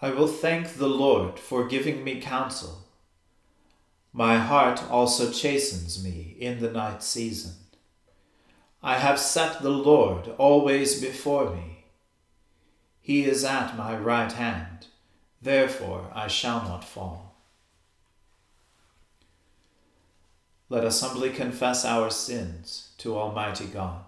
I will thank the Lord for giving me counsel. My heart also chastens me in the night season. I have set the Lord always before me. He is at my right hand, therefore I shall not fall. Let us humbly confess our sins to Almighty God.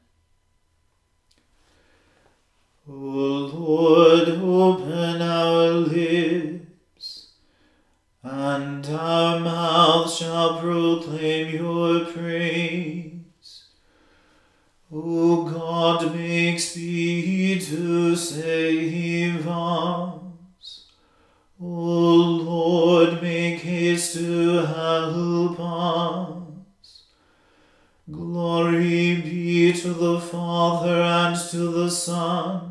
O Lord, open our lips, and our mouth shall proclaim your praise. O God, make speed to save us. O Lord, make haste to help us. Glory be to the Father and to the Son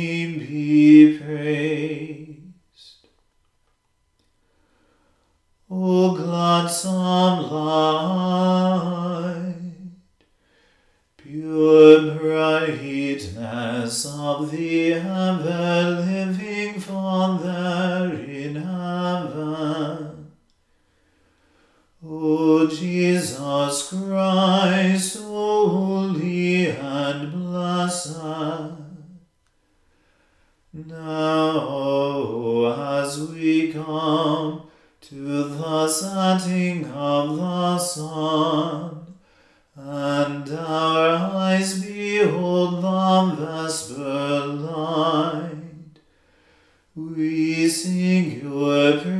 praised. O gladsome light, pure brightness of the ever-living Father in heaven, O Jesus Christ, holy and blessed, now, as we come to the setting of the sun, and our eyes behold the vesper light, we sing your praises,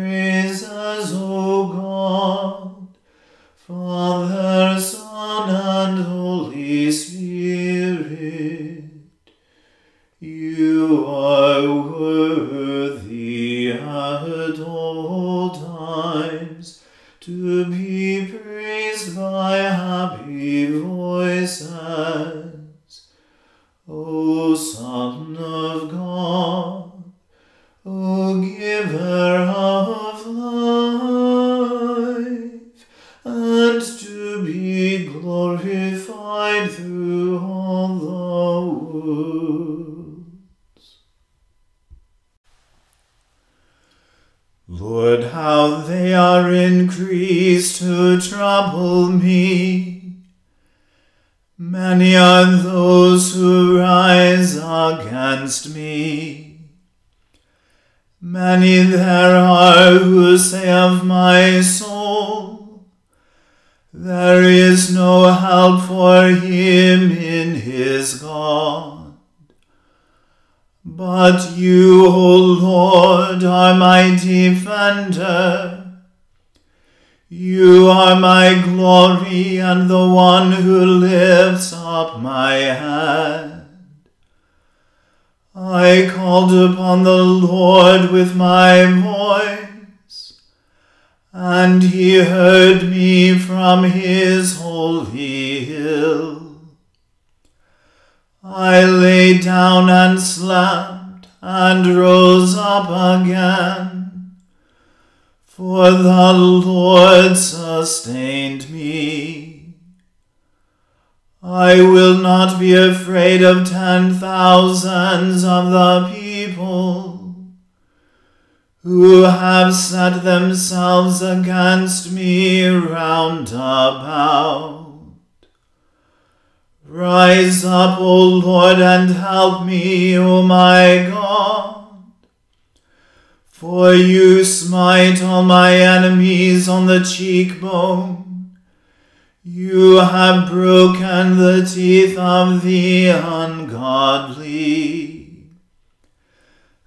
Lord, how they are increased to trouble me. Many are those who rise against me. Many there are who say of my soul, There is no help for him in his God. But you, O Lord, are my defender. You are my glory and the one who lifts up my head. I called upon the Lord with my voice, and he heard me from his holy hill. I lay down and slept and rose up again. For the Lord sustained me. I will not be afraid of ten thousands of the people who have set themselves against me round about. Rise up, O Lord, and help me, O my God. For you smite all my enemies on the cheekbone. You have broken the teeth of the ungodly.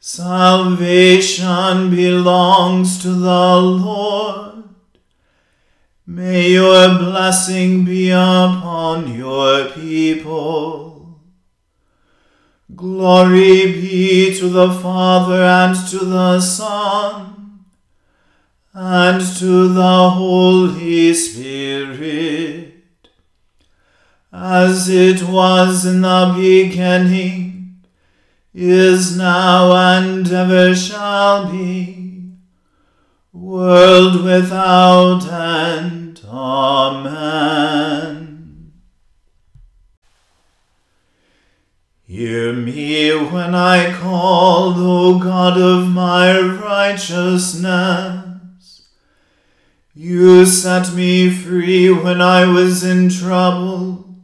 Salvation belongs to the Lord. May your blessing be upon your people. Glory be to the Father and to the Son and to the Holy Spirit, as it was in the beginning, is now, and ever shall be, world without end. Amen. Hear me when I call, O God of my righteousness. You set me free when I was in trouble.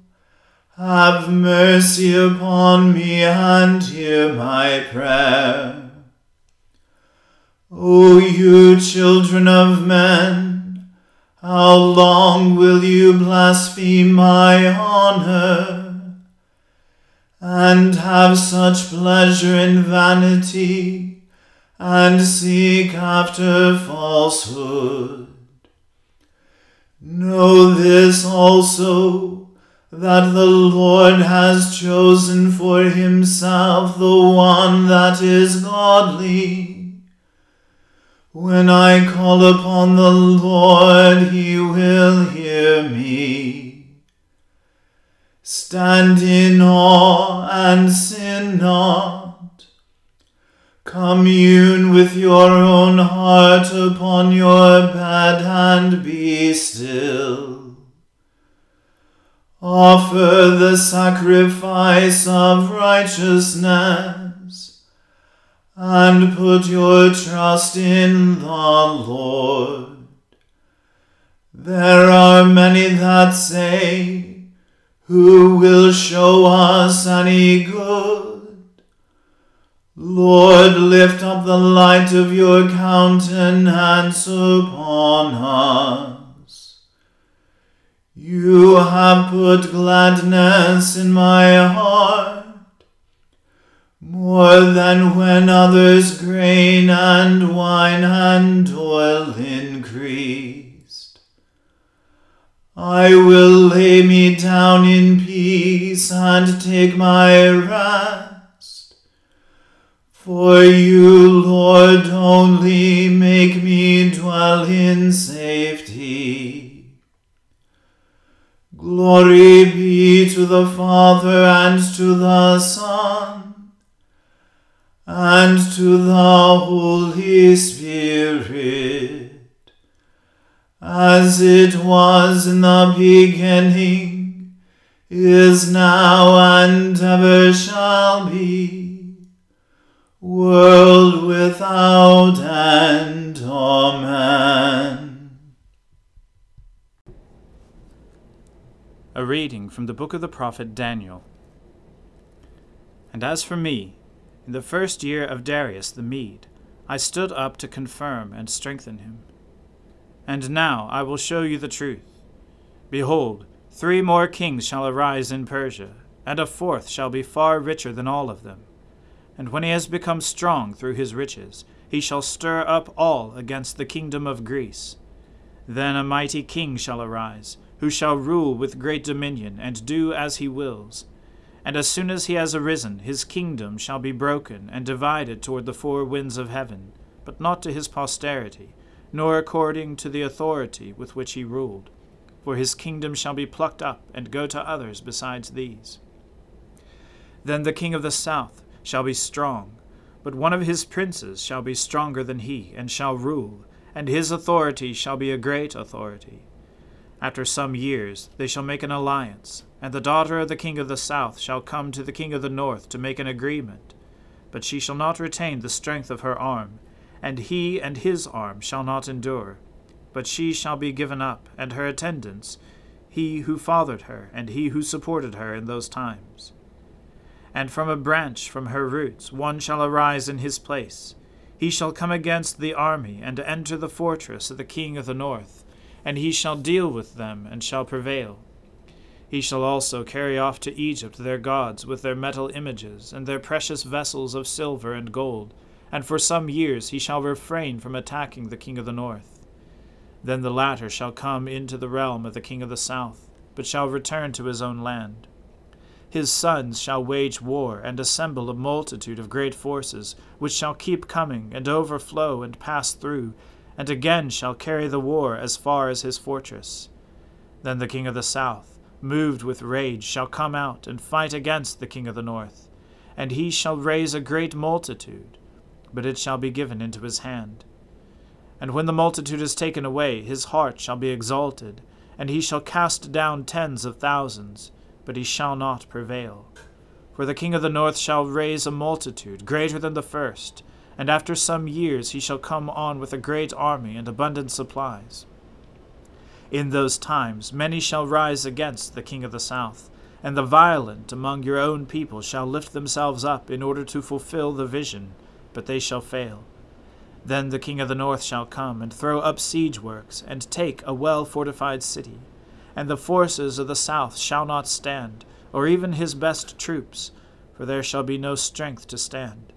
Have mercy upon me and hear my prayer. O you children of men, how long will you blaspheme my honor? and have such pleasure in vanity, and seek after falsehood. Know this also, that the Lord has chosen for himself the one that is godly. When I call upon the Lord, he will hear me. Stand in awe and sin not. Commune with your own heart upon your bed and be still. Offer the sacrifice of righteousness and put your trust in the Lord. There are many that say, who will show us any good? Lord, lift up the light of your countenance upon us. You have put gladness in my heart, more than when others grain and wine and oil increase. I will lay me down in peace and take my rest. For you, Lord, only make me dwell in safety. Glory be to the Father and to the Son and to the Holy Spirit as it was in the beginning, is now, and ever shall be, world without end. Amen. A reading from the book of the prophet Daniel. And as for me, in the first year of Darius the Mede, I stood up to confirm and strengthen him. And now I will show you the truth. Behold, three more kings shall arise in Persia, and a fourth shall be far richer than all of them. And when he has become strong through his riches, he shall stir up all against the kingdom of Greece. Then a mighty king shall arise, who shall rule with great dominion, and do as he wills. And as soon as he has arisen, his kingdom shall be broken and divided toward the four winds of heaven, but not to his posterity, nor according to the authority with which he ruled. For his kingdom shall be plucked up and go to others besides these. Then the king of the south shall be strong, but one of his princes shall be stronger than he, and shall rule, and his authority shall be a great authority. After some years they shall make an alliance, and the daughter of the king of the south shall come to the king of the north to make an agreement. But she shall not retain the strength of her arm, and he and his arm shall not endure. But she shall be given up, and her attendants, he who fathered her, and he who supported her in those times. And from a branch from her roots one shall arise in his place. He shall come against the army, and enter the fortress of the king of the north and he shall deal with them, and shall prevail. He shall also carry off to Egypt their gods with their metal images, and their precious vessels of silver and gold, and for some years he shall refrain from attacking the king of the north. Then the latter shall come into the realm of the king of the south, but shall return to his own land. His sons shall wage war, and assemble a multitude of great forces, which shall keep coming, and overflow, and pass through, and again shall carry the war as far as his fortress. Then the king of the south, moved with rage, shall come out and fight against the king of the north, and he shall raise a great multitude, but it shall be given into his hand. And when the multitude is taken away, his heart shall be exalted, and he shall cast down tens of thousands, but he shall not prevail. For the king of the north shall raise a multitude greater than the first, and after some years he shall come on with a great army and abundant supplies. In those times many shall rise against the king of the south, and the violent among your own people shall lift themselves up in order to fulfill the vision, but they shall fail. Then the king of the north shall come and throw up siege works, and take a well fortified city. And the forces of the south shall not stand, or even his best troops, for there shall be no strength to stand.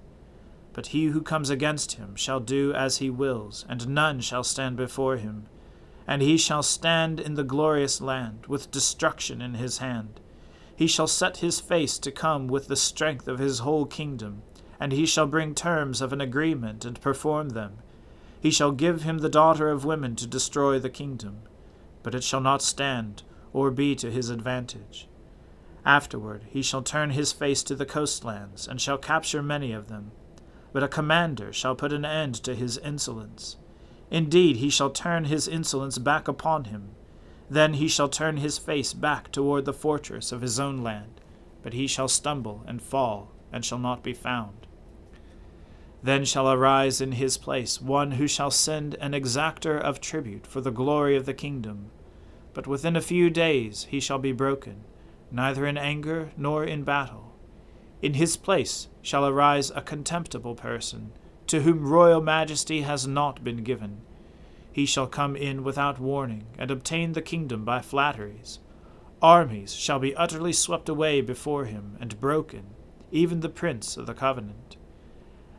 But he who comes against him shall do as he wills, and none shall stand before him. And he shall stand in the glorious land, with destruction in his hand. He shall set his face to come with the strength of his whole kingdom, and he shall bring terms of an agreement and perform them. He shall give him the daughter of women to destroy the kingdom, but it shall not stand, or be to his advantage. Afterward he shall turn his face to the coastlands, and shall capture many of them but a commander shall put an end to his insolence. Indeed, he shall turn his insolence back upon him. Then he shall turn his face back toward the fortress of his own land, but he shall stumble and fall, and shall not be found. Then shall arise in his place one who shall send an exactor of tribute for the glory of the kingdom. But within a few days he shall be broken, neither in anger nor in battle in his place shall arise a contemptible person, to whom royal majesty has not been given. He shall come in without warning, and obtain the kingdom by flatteries. Armies shall be utterly swept away before him, and broken, even the prince of the covenant.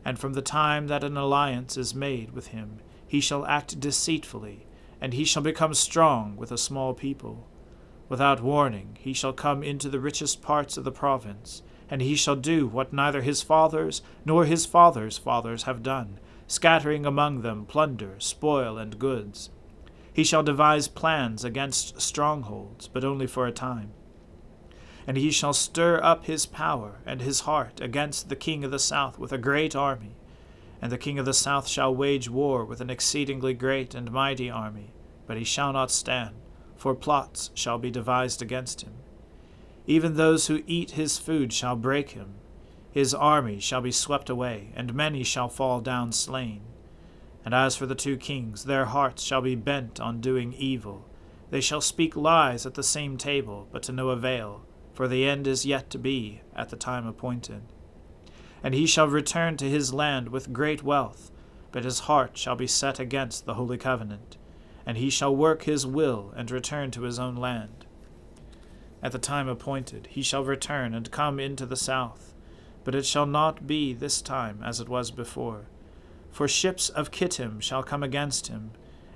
And from the time that an alliance is made with him, he shall act deceitfully, and he shall become strong with a small people. Without warning, he shall come into the richest parts of the province and he shall do what neither his fathers nor his fathers' fathers have done, scattering among them plunder, spoil, and goods. He shall devise plans against strongholds, but only for a time. And he shall stir up his power and his heart against the king of the south with a great army. And the king of the south shall wage war with an exceedingly great and mighty army, but he shall not stand, for plots shall be devised against him. Even those who eat his food shall break him. His army shall be swept away, and many shall fall down slain. And as for the two kings, their hearts shall be bent on doing evil. They shall speak lies at the same table, but to no avail, for the end is yet to be at the time appointed. And he shall return to his land with great wealth, but his heart shall be set against the holy covenant, and he shall work his will and return to his own land. At the time appointed he shall return and come into the south, but it shall not be this time as it was before. For ships of Kittim shall come against him,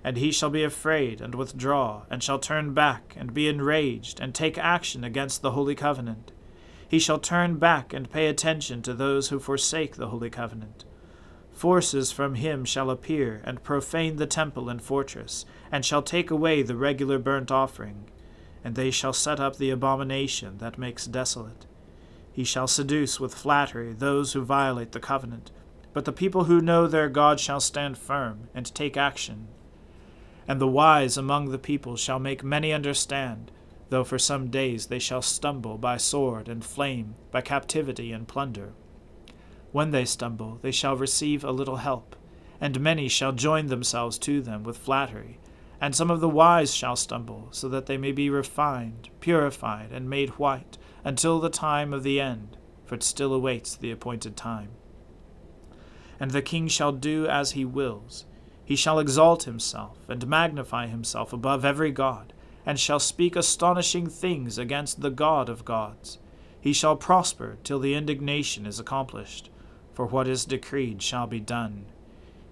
and he shall be afraid and withdraw, and shall turn back and be enraged, and take action against the holy covenant. He shall turn back and pay attention to those who forsake the holy covenant. Forces from him shall appear, and profane the temple and fortress, and shall take away the regular burnt offering, and they shall set up the abomination that makes desolate. He shall seduce with flattery those who violate the covenant, but the people who know their God shall stand firm and take action. And the wise among the people shall make many understand, though for some days they shall stumble by sword and flame, by captivity and plunder. When they stumble, they shall receive a little help, and many shall join themselves to them with flattery. And some of the wise shall stumble, so that they may be refined, purified, and made white, until the time of the end, for it still awaits the appointed time. And the king shall do as he wills. He shall exalt himself, and magnify himself above every god, and shall speak astonishing things against the God of gods. He shall prosper till the indignation is accomplished for what is decreed shall be done.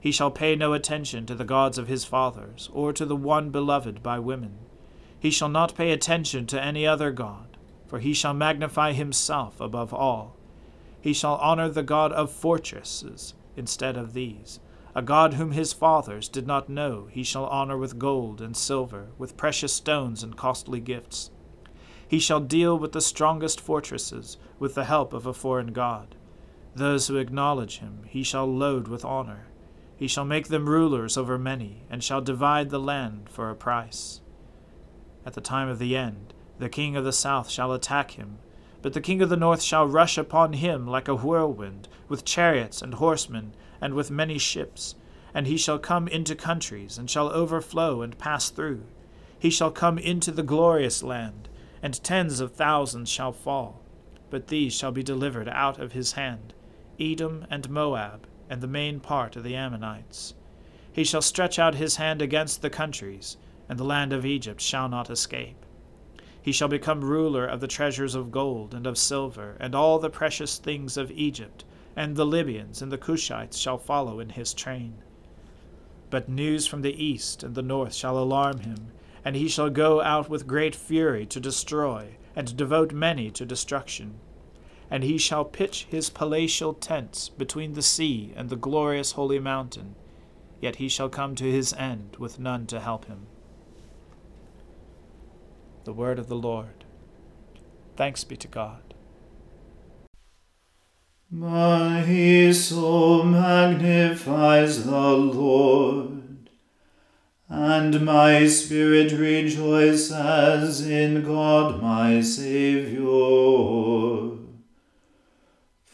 He shall pay no attention to the gods of his fathers, or to the one beloved by women. He shall not pay attention to any other god, for he shall magnify himself above all. He shall honor the God of fortresses instead of these. A God whom his fathers did not know, he shall honor with gold and silver, with precious stones and costly gifts. He shall deal with the strongest fortresses, with the help of a foreign God. Those who acknowledge him he shall load with honor. He shall make them rulers over many, and shall divide the land for a price. At the time of the end, the king of the south shall attack him, but the king of the north shall rush upon him like a whirlwind, with chariots and horsemen, and with many ships. And he shall come into countries, and shall overflow and pass through. He shall come into the glorious land, and tens of thousands shall fall, but these shall be delivered out of his hand Edom and Moab, and the main part of the Ammonites. He shall stretch out his hand against the countries, and the land of Egypt shall not escape. He shall become ruler of the treasures of gold and of silver, and all the precious things of Egypt, and the Libyans and the Cushites shall follow in his train. But news from the east and the north shall alarm him, and he shall go out with great fury to destroy, and devote many to destruction and he shall pitch his palatial tents between the sea and the glorious holy mountain, yet he shall come to his end with none to help him. The word of the Lord. Thanks be to God. My soul magnifies the Lord, and my spirit rejoices in God my Saviour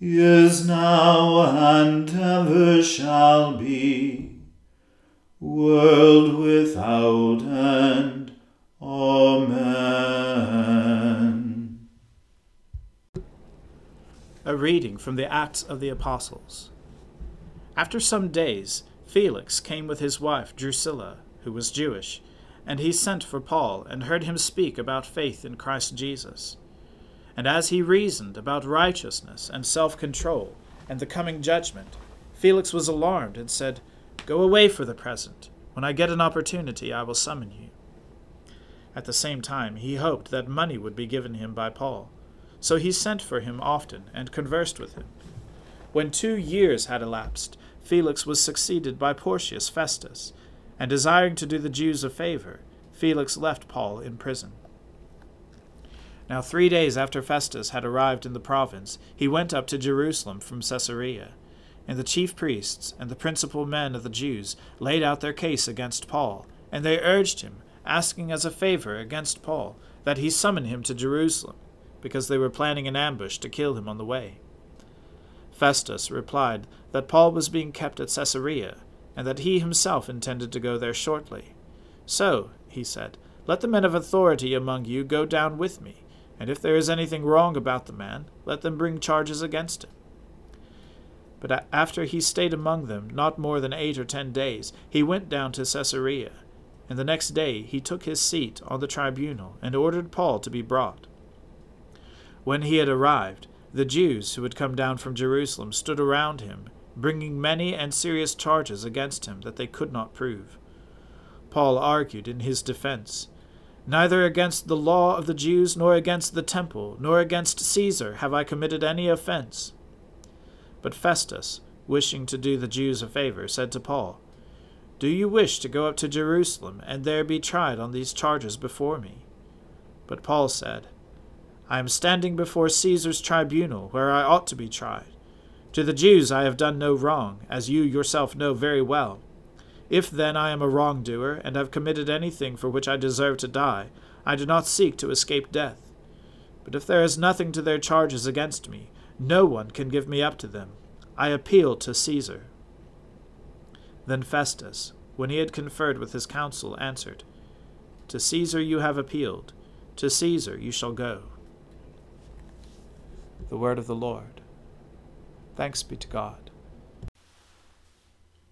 is now, and ever shall be, world without end. Amen. A reading from the Acts of the Apostles. After some days, Felix came with his wife Drusilla, who was Jewish, and he sent for Paul and heard him speak about faith in Christ Jesus. And as he reasoned about righteousness and self control and the coming judgment, Felix was alarmed and said, Go away for the present. When I get an opportunity, I will summon you. At the same time, he hoped that money would be given him by Paul. So he sent for him often and conversed with him. When two years had elapsed, Felix was succeeded by Porcius Festus, and desiring to do the Jews a favor, Felix left Paul in prison. Now, three days after Festus had arrived in the province, he went up to Jerusalem from Caesarea. And the chief priests and the principal men of the Jews laid out their case against Paul, and they urged him asking as a favor against Paul that he summon him to Jerusalem, because they were planning an ambush to kill him on the way. Festus replied that Paul was being kept at Caesarea, and that he himself intended to go there shortly. So, he said, let the men of authority among you go down with me, and if there is anything wrong about the man, let them bring charges against him. But after he stayed among them not more than eight or ten days, he went down to Caesarea and the next day he took his seat on the tribunal and ordered Paul to be brought. When he had arrived, the Jews who had come down from Jerusalem stood around him, bringing many and serious charges against him that they could not prove. Paul argued in his defense Neither against the law of the Jews, nor against the temple, nor against Caesar have I committed any offense. But Festus, wishing to do the Jews a favor, said to Paul, do you wish to go up to Jerusalem and there be tried on these charges before me? But Paul said, I am standing before Caesar's tribunal, where I ought to be tried. To the Jews I have done no wrong, as you yourself know very well. If then I am a wrongdoer, and have committed anything for which I deserve to die, I do not seek to escape death. But if there is nothing to their charges against me, no one can give me up to them. I appeal to Caesar. Then Festus, when he had conferred with his council, answered, To Caesar you have appealed, to Caesar you shall go. The word of the Lord. Thanks be to God.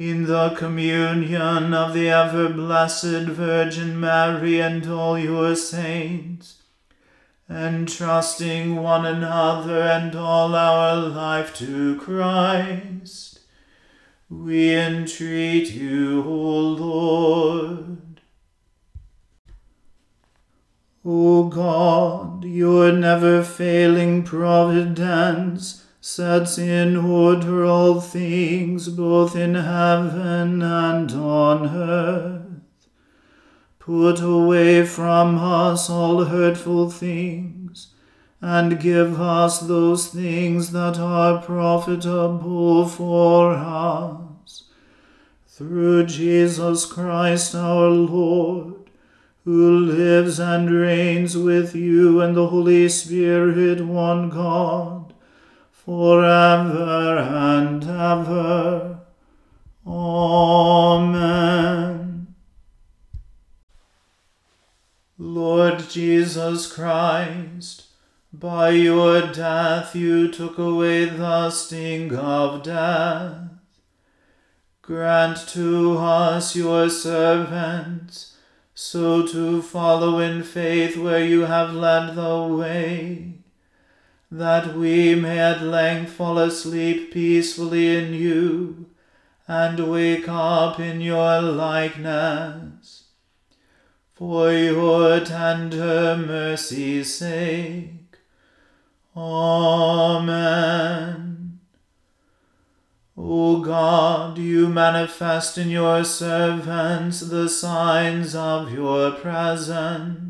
in the communion of the ever blessed Virgin Mary and all your saints, entrusting one another and all our life to Christ, we entreat you, O Lord. O God, your never failing providence, sets in order all things both in heaven and on earth. Put away from us all hurtful things, and give us those things that are profitable for us. Through Jesus Christ our Lord, who lives and reigns with you and the Holy Spirit, one God forever and ever. Amen. Lord Jesus Christ, by your death you took away the sting of death. Grant to us, your servants, so to follow in faith where you have led the way that we may at length fall asleep peacefully in you, and wake up in your likeness. For your tender mercy's sake. Amen. O God, you manifest in your servants the signs of your presence